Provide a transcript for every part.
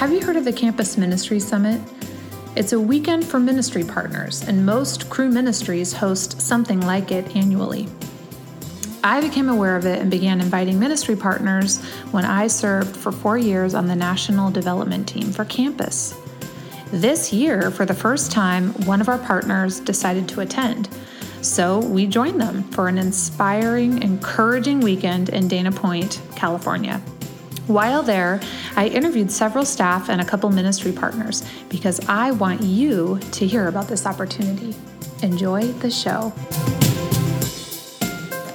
Have you heard of the Campus Ministry Summit? It's a weekend for ministry partners, and most Cru ministries host something like it annually. I became aware of it and began inviting ministry partners when I served for four years on the national development team for campus. This year, for the first time, one of our partners decided to attend. So we joined them for an inspiring, encouraging weekend in Dana Point, California. While there, I interviewed several staff and a couple ministry partners because I want you to hear about this opportunity. Enjoy the show.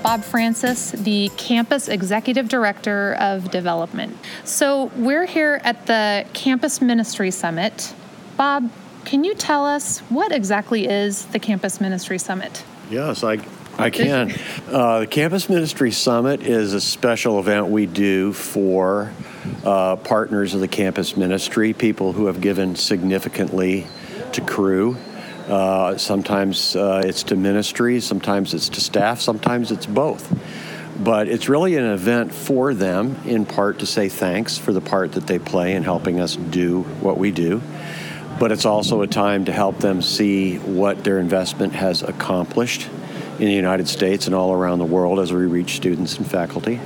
Bob Francis, the Campus Executive Director of Development. So, we're here at the Campus Ministry Summit. Bob, can you tell us what exactly is the Campus Ministry Summit? Yes, I, I can. Uh, the Campus Ministry Summit is a special event we do for uh, partners of the campus ministry, people who have given significantly to Cru. Uh, sometimes uh, it's to ministry, sometimes it's to staff, sometimes it's both. But it's really an event for them, in part to say thanks for the part that they play in helping us do what we do. But it's also a time to help them see what their investment has accomplished in the United States and all around the world as we reach students and faculty.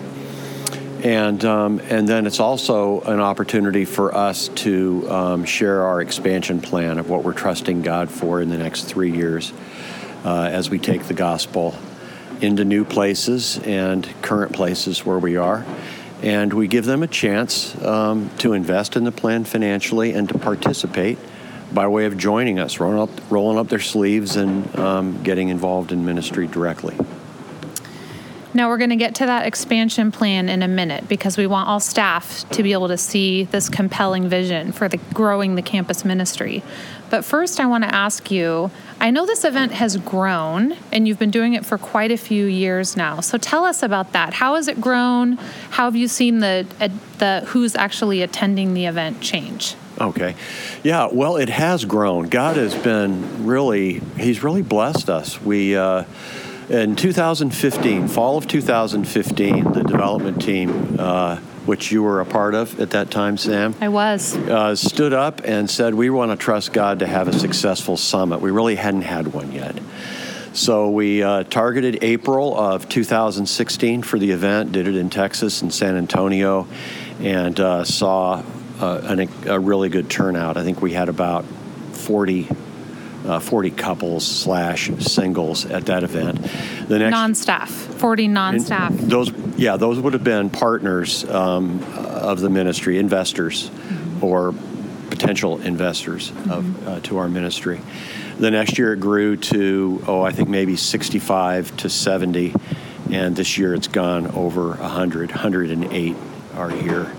And, um, and then it's also an opportunity for us to um, share our expansion plan of what we're trusting God for in the next three years uh, as we take the gospel into new places and current places where we are. And we give them a chance um, to invest in the plan financially and to participate by way of joining us, rolling up, rolling up their sleeves and um, getting involved in ministry directly. Now, we're going to get to that expansion plan in a minute because we want all staff to be able to see this compelling vision for the growing the campus ministry. But first, I want to ask you I know this event has grown and you've been doing it for quite a few years now. So tell us about that. How has it grown? How have you seen the, the who's actually attending the event change? Okay. Yeah, well, it has grown. God has been really, He's really blessed us. We, uh, in 2015, fall of 2015, the development team, uh, which you were a part of at that time, Sam, I was, uh, stood up and said, We want to trust God to have a successful summit. We really hadn't had one yet. So we uh, targeted April of 2016 for the event, did it in Texas and San Antonio, and uh, saw uh, an, a really good turnout. I think we had about 40 uh, 40 couples slash singles at that event. The next non-staff, 40 non-staff. Those, yeah, those would have been partners um, of the ministry, investors, mm-hmm. or potential investors mm-hmm. of, uh, to our ministry. The next year it grew to oh, I think maybe 65 to 70, and this year it's gone over 100, 108 are here.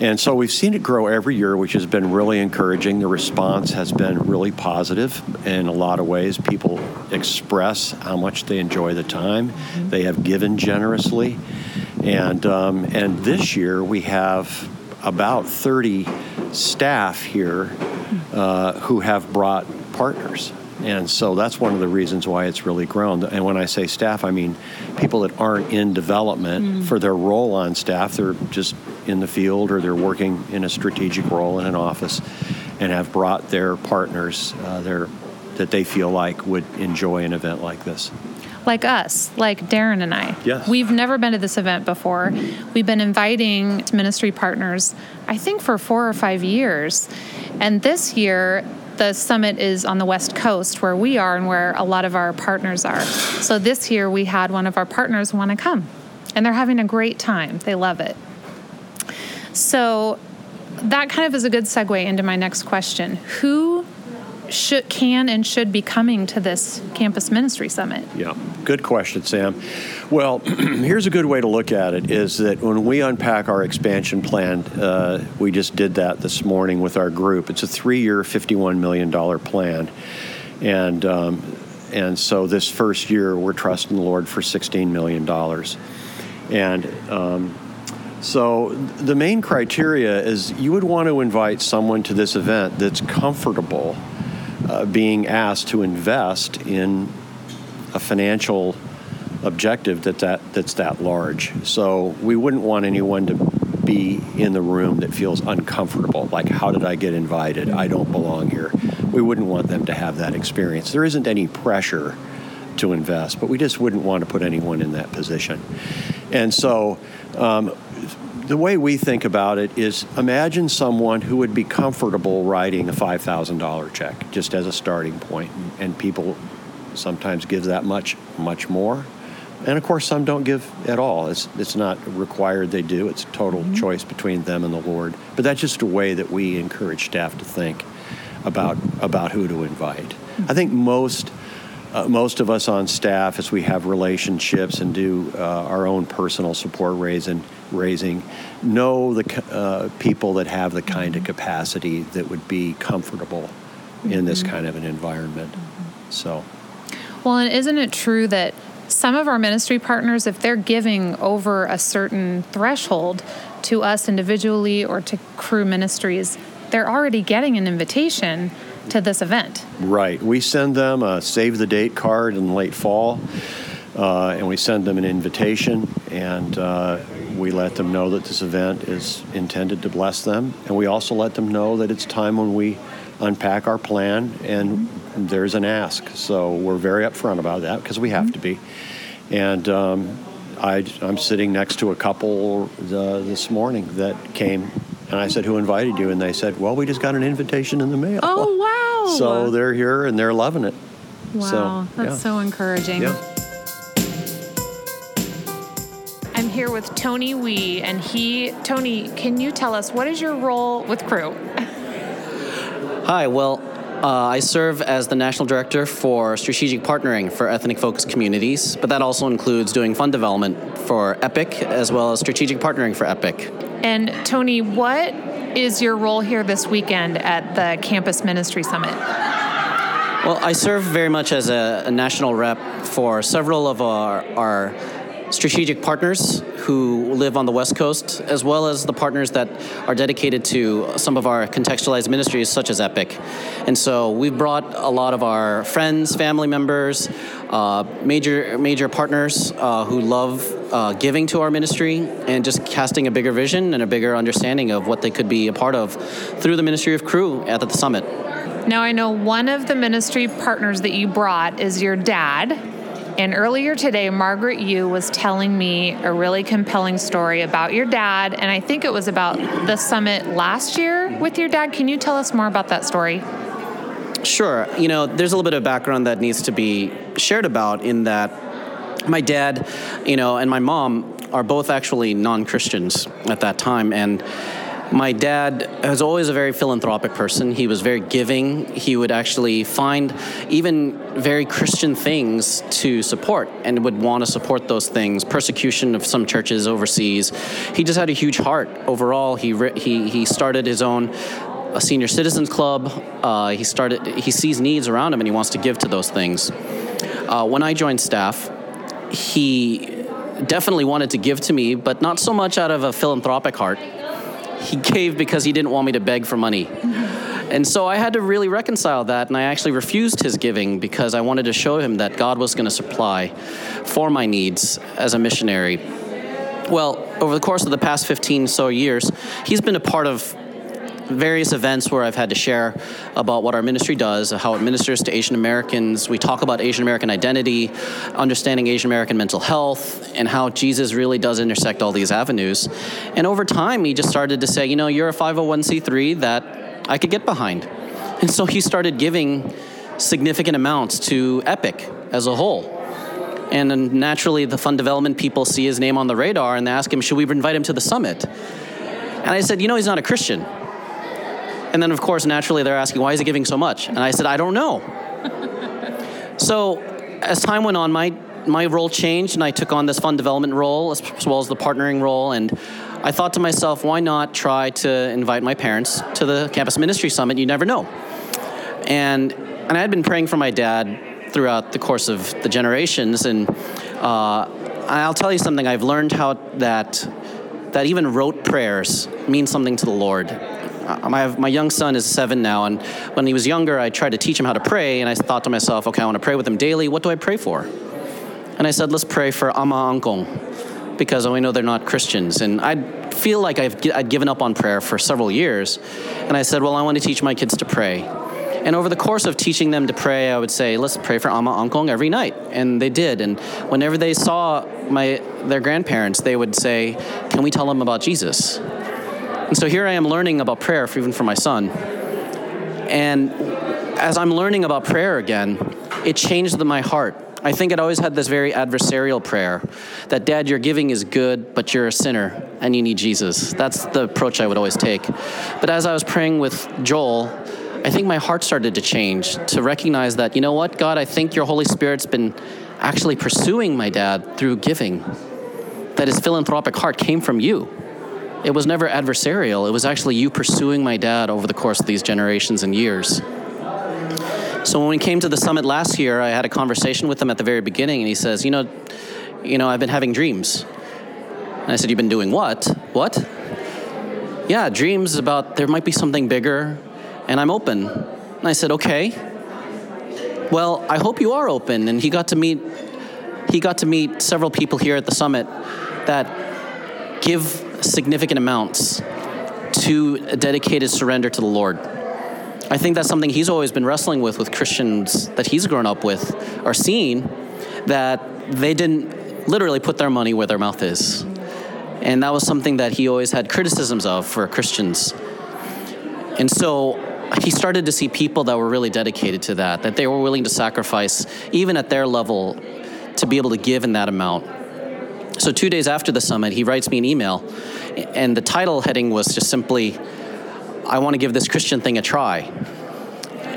And so we've seen it grow every year, which has been really encouraging. The response has been really positive in a lot of ways. People express how much they enjoy the time. Mm-hmm. They have given generously. And, um, and this year we have about 30 staff here uh, who have brought partners. And so that's one of the reasons why it's really grown. And when I say staff, I mean people that aren't in development mm. for their role on staff. They're just in the field or they're working in a strategic role in an office and have brought their partners uh, their, that they feel like would enjoy an event like this like us, like Darren and I. Yes. We've never been to this event before. We've been inviting ministry partners, I think, for four or five years. And this year, the summit is on the West Coast where we are and where a lot of our partners are. So this year, we had one of our partners want to come, and they're having a great time. They love it. So that kind of is a good segue into my next question. Who should can and should be coming to this campus ministry summit? Yeah, good question, Sam. Well, here's a good way to look at it: is that when we unpack our expansion plan, uh, we just did that this morning with our group. It's a three-year, fifty-one million dollar plan, and um, and so this first year we're trusting the Lord for sixteen million dollars, and um, so, the main criteria is you would want to invite someone to this event that's comfortable uh, being asked to invest in a financial objective that, that that's that large. So, we wouldn't want anyone to be in the room that feels uncomfortable. Like, how did I get invited? I don't belong here. We wouldn't want them to have that experience. There isn't any pressure to invest, but we just wouldn't want to put anyone in that position. And so, um, the way we think about it is imagine someone who would be comfortable writing a $5,000 check just as a starting point, and people sometimes give that much, much more. And of course, some don't give at all. It's, it's not required they do. It's a total mm-hmm. choice between them and the Lord. But that's just a way that we encourage staff to think about, about who to invite. Mm-hmm. I think most uh, most of us on staff, as we have relationships and do uh, our own personal support raising, raising know the uh, people that have the kind of capacity that would be comfortable mm-hmm. in this mm-hmm. kind of an environment. Mm-hmm. So, well, and isn't it true that some of our ministry partners, if they're giving over a certain threshold to us individually or to Cru ministries, they're already getting an invitation to this event. Right. We send them a save the date card in late fall, uh, and we send them an invitation, and uh, we let them know that this event is intended to bless them, and we also let them know that it's time when we unpack our plan and there's an ask. So we're very upfront about that because we have to be. And um, I, am sitting next to a couple uh, this morning that came and I said, Who invited you? And they said, Well, we just got an invitation in the mail. Oh, wow. So they're here and they're loving it. Wow. So, that's yeah. so encouraging. Yeah. I'm here with Tony Wee, and he, Tony, can you tell us what is your role with Cru? Hi, well, uh, I serve as the National Director for Strategic Partnering for Ethnic Focused Communities, but that also includes doing fund development for EPIC as well as strategic partnering for EPIC. And Tony, what is your role here this weekend at the Campus Ministry Summit? Well, I serve very much as a, a national rep for several of our, our strategic partners who live on the West Coast, as well as the partners that are dedicated to some of our contextualized ministries, such as Epic. And so we've brought a lot of our friends, family members, uh, major major partners uh, who love uh, giving to our ministry and just casting a bigger vision and a bigger understanding of what they could be a part of through the ministry of Cru at the summit. Now I know one of the ministry partners that you brought is your dad. And earlier today, Margaret Yu was telling me a really compelling story about your dad, and I think it was about the summit last year with your dad. Can you tell us more about that story? Sure. You know, there's a little bit of background that needs to be shared about in that my dad, you know, and my mom are both actually non Christians at that time. And my dad was always a very philanthropic person. He was very giving. He would actually find even very Christian things to support and would want to support those things. Persecution of some churches overseas. He just had a huge heart. Overall, he he he started his own a senior citizens club. Uh, he started. He sees needs around him and he wants to give to those things. Uh, when I joined staff, he definitely wanted to give to me, but not so much out of a philanthropic heart he gave because he didn't want me to beg for money. And so I had to really reconcile that, and I actually refused his giving because I wanted to show him that God was going to supply for my needs as a missionary. Well, over the course of the past 15 so years, he's been a part of various events where I've had to share about what our ministry does, how it ministers to Asian Americans. We talk about Asian American identity, understanding Asian American mental health, and how Jesus really does intersect all these avenues. And over time, he just started to say, you know, you're a 501c3 that I could get behind. And so he started giving significant amounts to Epic as a whole. And then naturally, the fund development people see his name on the radar and they ask him, should we invite him to the summit? And I said, you know, he's not a Christian. And then, of course, naturally, they're asking, why is he giving so much? And I said, I don't know. so, as time went on, my, my role changed, and I took on this fund development role as, as well as the partnering role. And I thought to myself, why not try to invite my parents to the campus ministry summit? You never know. And, and I had been praying for my dad throughout the course of the generations. And uh, I'll tell you something, I've learned how that, that even rote prayers mean something to the Lord my, my young son is seven now, and when he was younger, I tried to teach him how to pray, and I thought to myself, okay, I want to pray with him daily. What do I pray for? And I said, let's pray for Ama Angkong. because we know they're not Christians. And I feel like I've, I'd given up on prayer for several years. And I said, well, I want to teach my kids to pray. And over the course of teaching them to pray, I would say, let's pray for Ama Angkong every night. And they did. And whenever they saw my, their grandparents, they would say, can we tell them about Jesus? And so here I am learning about prayer, even for my son. And as I'm learning about prayer again, it changed my heart. I think it always had this very adversarial prayer that, Dad, your giving is good, but you're a sinner and you need Jesus. That's the approach I would always take. But as I was praying with Joel, I think my heart started to change to recognize that, you know what, God, I think your Holy Spirit's been actually pursuing my dad through giving, that his philanthropic heart came from you. It was never adversarial, it was actually you pursuing my dad over the course of these generations and years. So when we came to the summit last year, I had a conversation with him at the very beginning, and he says, "You know, you know, I've been having dreams." And I said, "You've been doing what? What?" Yeah, dreams about there might be something bigger, and I'm open. And I said, "Okay." Well, I hope you are open. And he got to meet he got to meet several people here at the summit that give significant amounts to a dedicated surrender to the Lord. I think that's something he's always been wrestling with with Christians that he's grown up with or seen that they didn't literally put their money where their mouth is. And that was something that he always had criticisms of for Christians. And so he started to see people that were really dedicated to that, that they were willing to sacrifice, even at their level, to be able to give in that amount. So, two days after the summit, he writes me an email, and the title heading was just simply I want to give this Christian thing a try.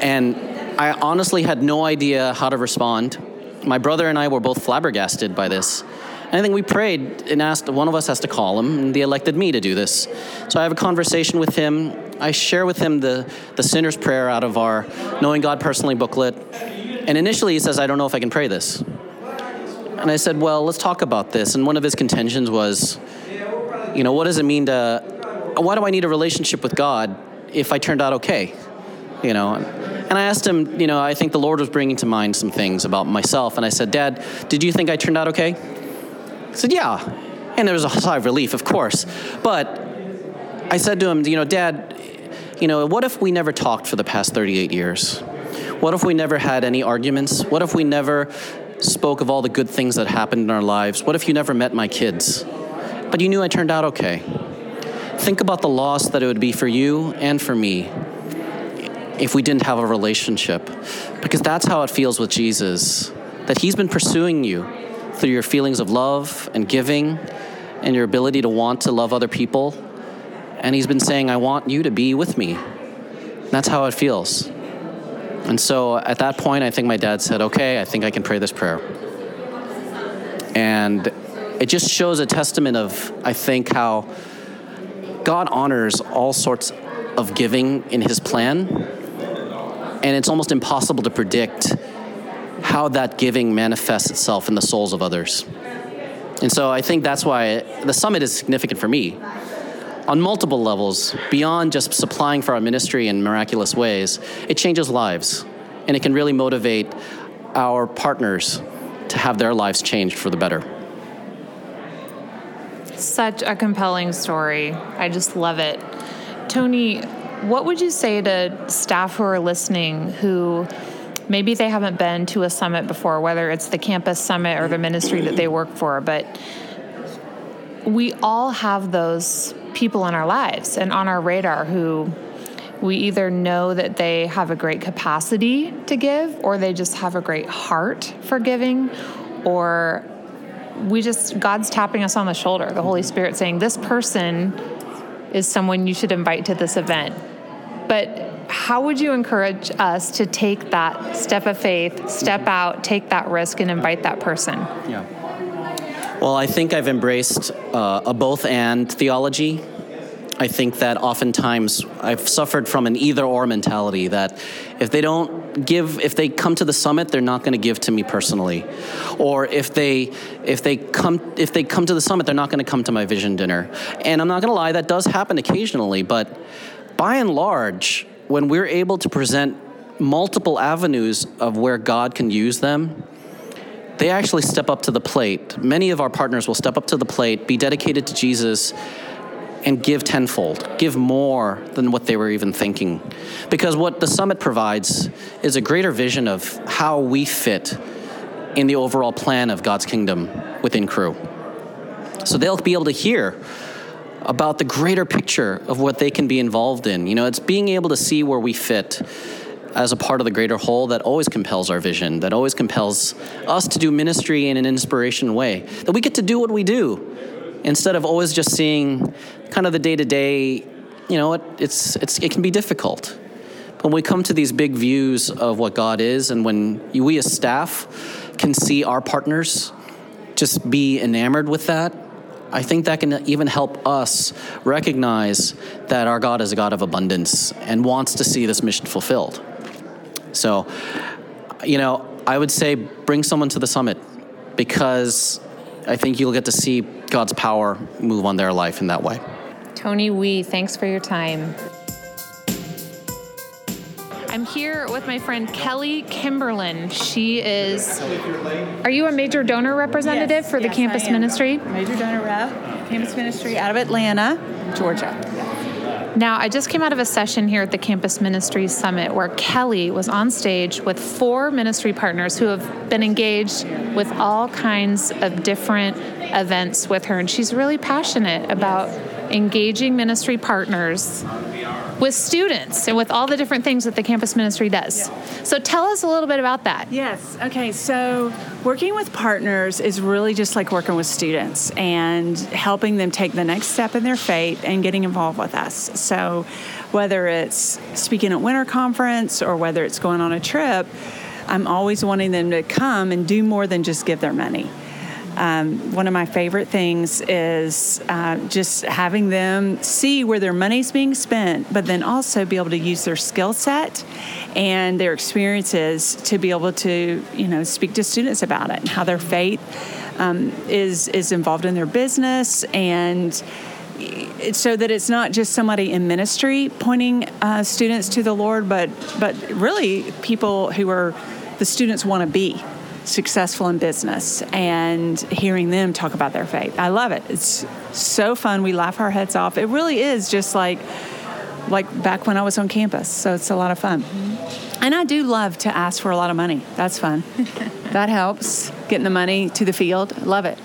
And I honestly had no idea how to respond. My brother and I were both flabbergasted by this. And I think we prayed and asked one of us has to call him, and they elected me to do this. So I have a conversation with him. I share with him the, the sinner's prayer out of our Knowing God Personally booklet. And initially he says, I don't know if I can pray this. And I said, Well, let's talk about this. And one of his contentions was, you know, what does it mean to why do I need a relationship with God if I turned out okay? You know, and I asked him, you know, I think the Lord was bringing to mind some things about myself, and I said, Dad, did you think I turned out okay? He said, Yeah. And there was a sigh of relief, of course. But I said to him, you know, Dad, you know, what if we never talked for the past 38 years? What if we never had any arguments? What if we never spoke of all the good things that happened in our lives? What if you never met my kids? But you knew I turned out okay. Think about the loss that it would be for you and for me if we didn't have a relationship. Because that's how it feels with Jesus that He's been pursuing you through your feelings of love and giving and your ability to want to love other people. And He's been saying, I want you to be with me. And that's how it feels. And so at that point, I think my dad said, Okay, I think I can pray this prayer. And it just shows a testament of, I think, how God honors all sorts of giving in his plan, and it's almost impossible to predict how that giving manifests itself in the souls of others. And so I think that's why the summit is significant for me on multiple levels, beyond just supplying for our ministry in miraculous ways. It changes lives, and it can really motivate our partners to have their lives changed for the better. Such a compelling story. I just love it. Tony, what would you say to staff who are listening who maybe they haven't been to a summit before, whether it's the campus summit or the ministry that they work for, but we all have those people in our lives and on our radar who we either know that they have a great capacity to give or they just have a great heart for giving or we just God's tapping us on the shoulder, the Holy Spirit saying, This person is someone you should invite to this event. But how would you encourage us to take that step of faith, step out, take that risk, and invite that person? Yeah. Well, I think I've embraced uh, a both and theology I think that oftentimes I've suffered from an either or mentality that if they don't give, if they come to the summit, they're not going to give to me personally, or if they if they come if they come to the summit, they're not going to come to my vision dinner. And I'm not going to lie, that does happen occasionally, but by and large, when we're able to present multiple avenues of where God can use them, they actually step up to the plate. Many of our partners will step up to the plate, be dedicated to Jesus, and give tenfold, give more than what they were even thinking. Because what the summit provides is a greater vision of how we fit in the overall plan of God's kingdom within Cru. So they'll be able to hear about the greater picture of what they can be involved in. You know, it's being able to see where we fit as a part of the greater whole that always compels our vision, that always compels us to do ministry in an inspiration way, that we get to do what we do instead of always just seeing kind of the day to day. You know, it, it's, it's, it can be difficult. But when we come to these big views of what God is, and when we as staff can see our partners just be enamored with that, I think that can even help us recognize that our God is a God of abundance and wants to see this mission fulfilled. So, you know, I would say bring someone to the summit because I think you'll get to see God's power move on their life in that way. Tony Wee, thanks for your time. I'm here with my friend Kelly Kimberlin. She is. Are you a major donor representative yes, for the yes, campus ministry? Major donor rep, campus ministry out of Atlanta, Georgia. Now, I just came out of a session here at the Campus Ministry Summit where Kelly was on stage with four ministry partners who have been engaged with all kinds of different events with her. And she's really passionate about engaging ministry partners with students and with all the different things that the campus ministry does. Yeah. So tell us a little bit about that. Yes. Okay. So working with partners is really just like working with students and helping them take the next step in their faith and getting involved with us. So whether it's speaking at winter conference or whether it's going on a trip, I'm always wanting them to come and do more than just give their money. Um, one of my favorite things is uh, just having them see where their money's being spent, but then also be able to use their skill set and their experiences to be able to, you know, speak to students about it and how their faith um, is is involved in their business. And so that it's not just somebody in ministry pointing uh, students to the Lord, but but really people who are the students want to be successful in business and hearing them talk about their faith. I love it. It's so fun. We laugh our heads off. It really is just like like back when I was on campus. So it's a lot of fun. And I do love to ask for a lot of money. That's fun. that helps getting the money to the field. Love it.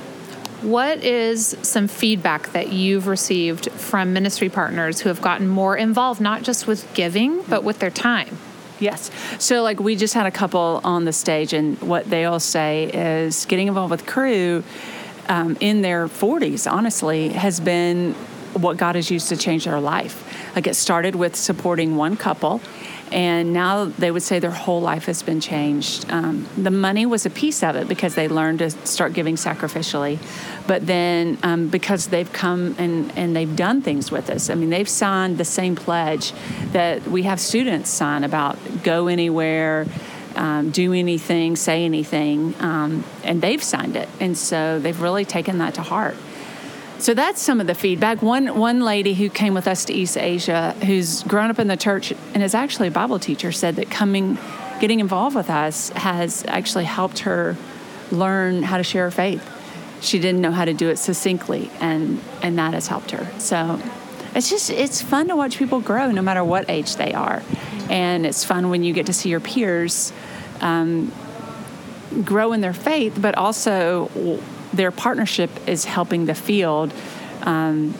What is some feedback that you've received from ministry partners who have gotten more involved, not just with giving, but with their time? Yes. So, like, we just had a couple on the stage, and what they all say is getting involved with Cru um, in their 40s, honestly, has been what God has used to change their life. Like, it started with supporting one couple, and now they would say their whole life has been changed. Um, the money was a piece of it because they learned to start giving sacrificially, but then um, because they've come and, and they've done things with us. I mean, they've signed the same pledge that we have students sign about go anywhere. Um, do anything, say anything, um, and they've signed it. And so they've really taken that to heart. So that's some of the feedback. One one lady who came with us to East Asia, who's grown up in the church and is actually a Bible teacher, said that coming, getting involved with us has actually helped her learn how to share her faith. She didn't know how to do it succinctly, and and that has helped her. So it's just it's fun to watch people grow, no matter what age they are, and it's fun when you get to see your peers. Um, grow in their faith, but also their partnership is helping the field, um,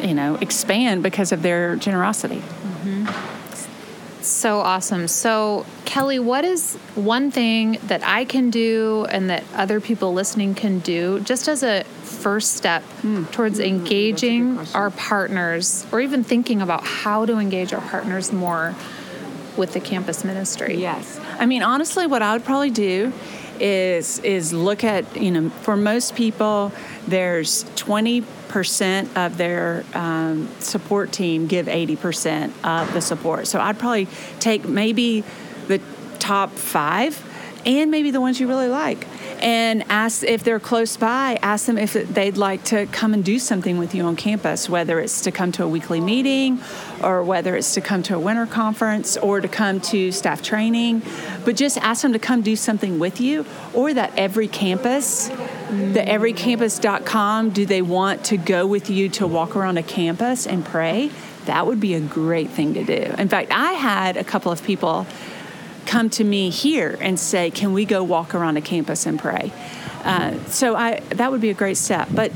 you know, expand because of their generosity. Mm-hmm. So awesome. So, Kelly, what is one thing that I can do and that other people listening can do just as a first step mm. towards mm, engaging our partners or even thinking about how to engage our partners more with the campus ministry? Yes. I mean, honestly, what I would probably do is is look at you know for most people there's 20 percent of their um, support team give 80 percent of the support. So i'd probably take maybe the top five and maybe the ones you really like and ask if they're close by, ask them if they'd like to come and do something with you on campus, whether it's to come to a weekly meeting or whether it's to come to a winter conference or to come to staff training. But just ask them to come do something with you or that every campus, the everycampus.com, do they want to go with you to walk around a campus and pray? That would be a great thing to do. In fact, I had a couple of people come to me here and say, "Can we go walk around a campus and pray?" Uh, so I that would be a great step. But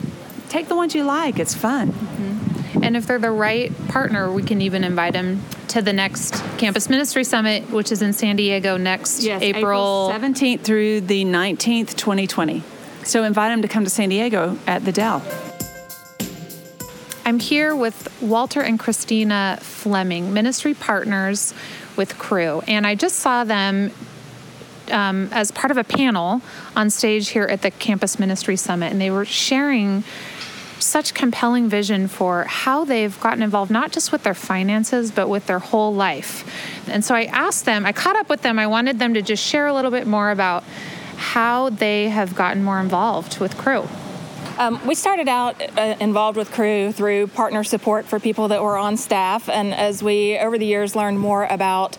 take the ones you like; it's fun. Mm-hmm. And if they're the right partner, we can even invite them to the next Campus Ministry Summit, which is in San Diego next yes, April. April 17th through the 19th, 2020. So invite them to come to San Diego at the Del. I'm here with Walter and Christina Fleming, ministry partners with Cru. And I just saw them um, as part of a panel on stage here at the Campus Ministry Summit, and they were sharing such compelling vision for how they've gotten involved not just with their finances but with their whole life. And so I asked them, I caught up with them, I wanted them to just share a little bit more about how they have gotten more involved with Cru. Um, we started out uh, involved with Cru through partner support for people that were on staff, and as we over the years learned more about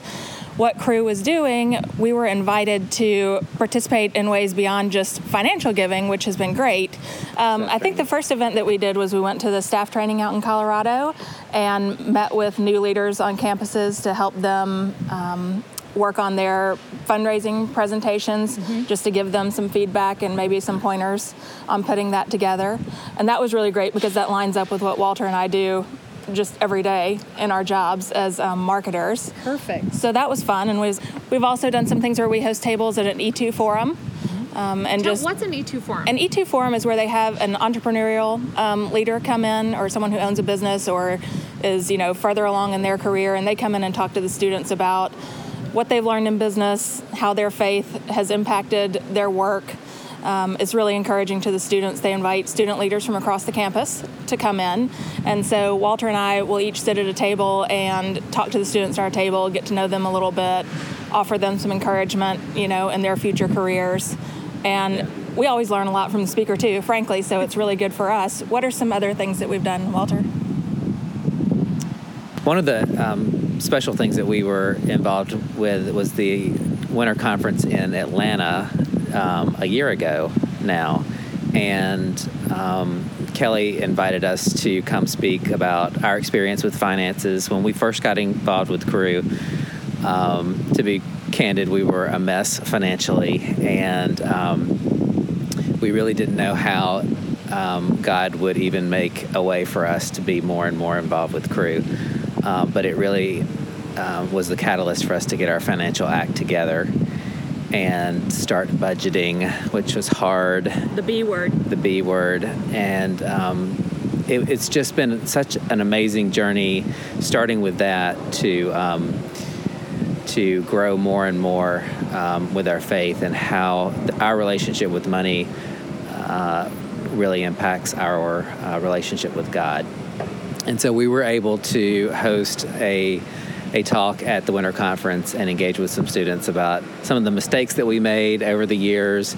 what Cru was doing, we were invited to participate in ways beyond just financial giving, which has been great. Um, I think the first event that we did was we went to the staff training out in Colorado and met with new leaders on campuses to help them um, work on their fundraising presentations mm-hmm. just to give them some feedback and maybe some pointers on putting that together. And that was really great because that lines up with what Walter and I do just every day in our jobs as um, marketers. Perfect. So that was fun, and was, we've also done some things where we host tables at an E2 forum. Um, and Tell, just what's an E2 forum? An E2 forum is where they have an entrepreneurial um, leader come in, or someone who owns a business, or is you know further along in their career, and they come in and talk to the students about what they've learned in business, how their faith has impacted their work. Um, it's really encouraging to the students. They invite student leaders from across the campus to come in. And so Walter and I will each sit at a table and talk to the students at our table, get to know them a little bit, offer them some encouragement, you know, in their future careers. And we always learn a lot from the speaker too, frankly, so it's really good for us. What are some other things that we've done, Walter? One of the um, special things that we were involved with was the winter conference in Atlanta um, a year ago now. And um, Kelly invited us to come speak about our experience with finances when we first got involved with Cru. Um, to be candid, we were a mess financially, and um, we really didn't know how um, God would even make a way for us to be more and more involved with Cru. Um, but it really um, was the catalyst for us to get our financial act together and start budgeting, which was hard. The B word. The B word. And um, it, it's just been such an amazing journey, starting with that to. Um, to grow more and more um, with our faith and how our relationship with money uh, really impacts our uh, relationship with God. And so we were able to host a a talk at the winter conference and engage with some students about some of the mistakes that we made over the years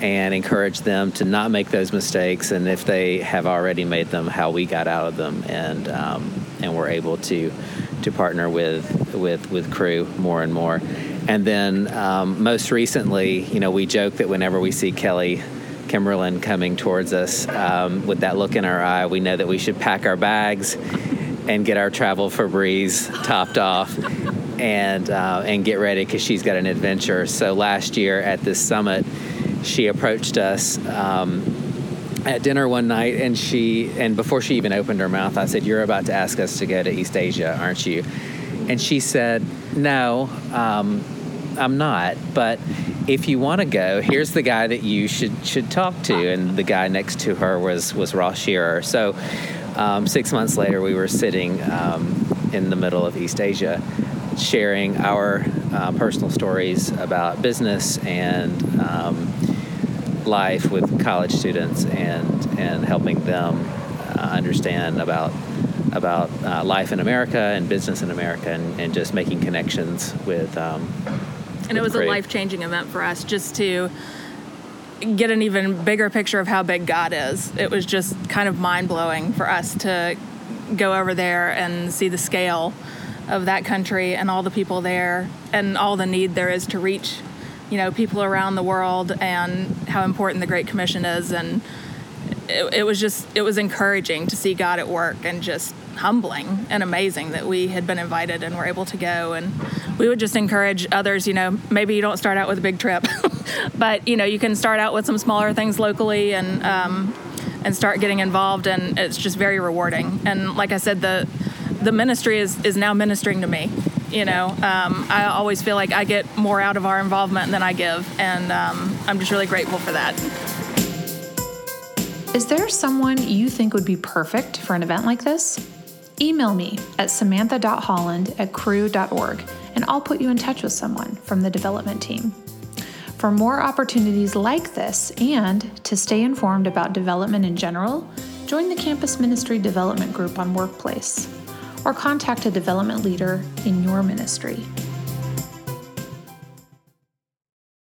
and encourage them to not make those mistakes and if they have already made them how we got out of them and um, and we're able to to partner with with with Cru more and more and then um, most recently you know we joke that whenever we see Kelly Kimberlin coming towards us um, with that look in our eye, we know that we should pack our bags and get our travel Febreze topped off and uh, and get ready because she's got an adventure. So last year at this summit, she approached us. Um, at dinner one night and she and before she even opened her mouth i said you're about to ask us to go to east asia aren't you and she said no um, i'm not. But if you want to go here's the guy that you should should talk to. And the guy next to her was was ross shearer. So um, six months later, we were sitting um, in the middle of East Asia, sharing our uh, personal stories about business and um, life with college students, and and helping them uh, understand about about uh, life in America and business in America, and, and just making connections with. Um, and it was a life changing event for us just to get an even bigger picture of how big God is. It was just kind of mind blowing for us to go over there and see the scale of that country and all the people there and all the need there is to reach you know people around the world and how important the great commission is and it, it, was just it was encouraging to see god at work and just humbling and amazing that we had been invited and were able to go. And we would just encourage others you know maybe you don't start out with a big trip but you know you can start out with some smaller things locally and um, and start getting involved. And it's just very rewarding. And like i said the the ministry is is now ministering to me you know. Um, i always feel like i get more out of our involvement than i give. And um, i'm just really grateful for that is there someone you think would be perfect for an event like this email me at samantha.holland at cru.org and i'll put you in touch with someone from the development team for more opportunities like this and to stay informed about development in general join the campus ministry development group on workplace or contact a development leader in your ministry.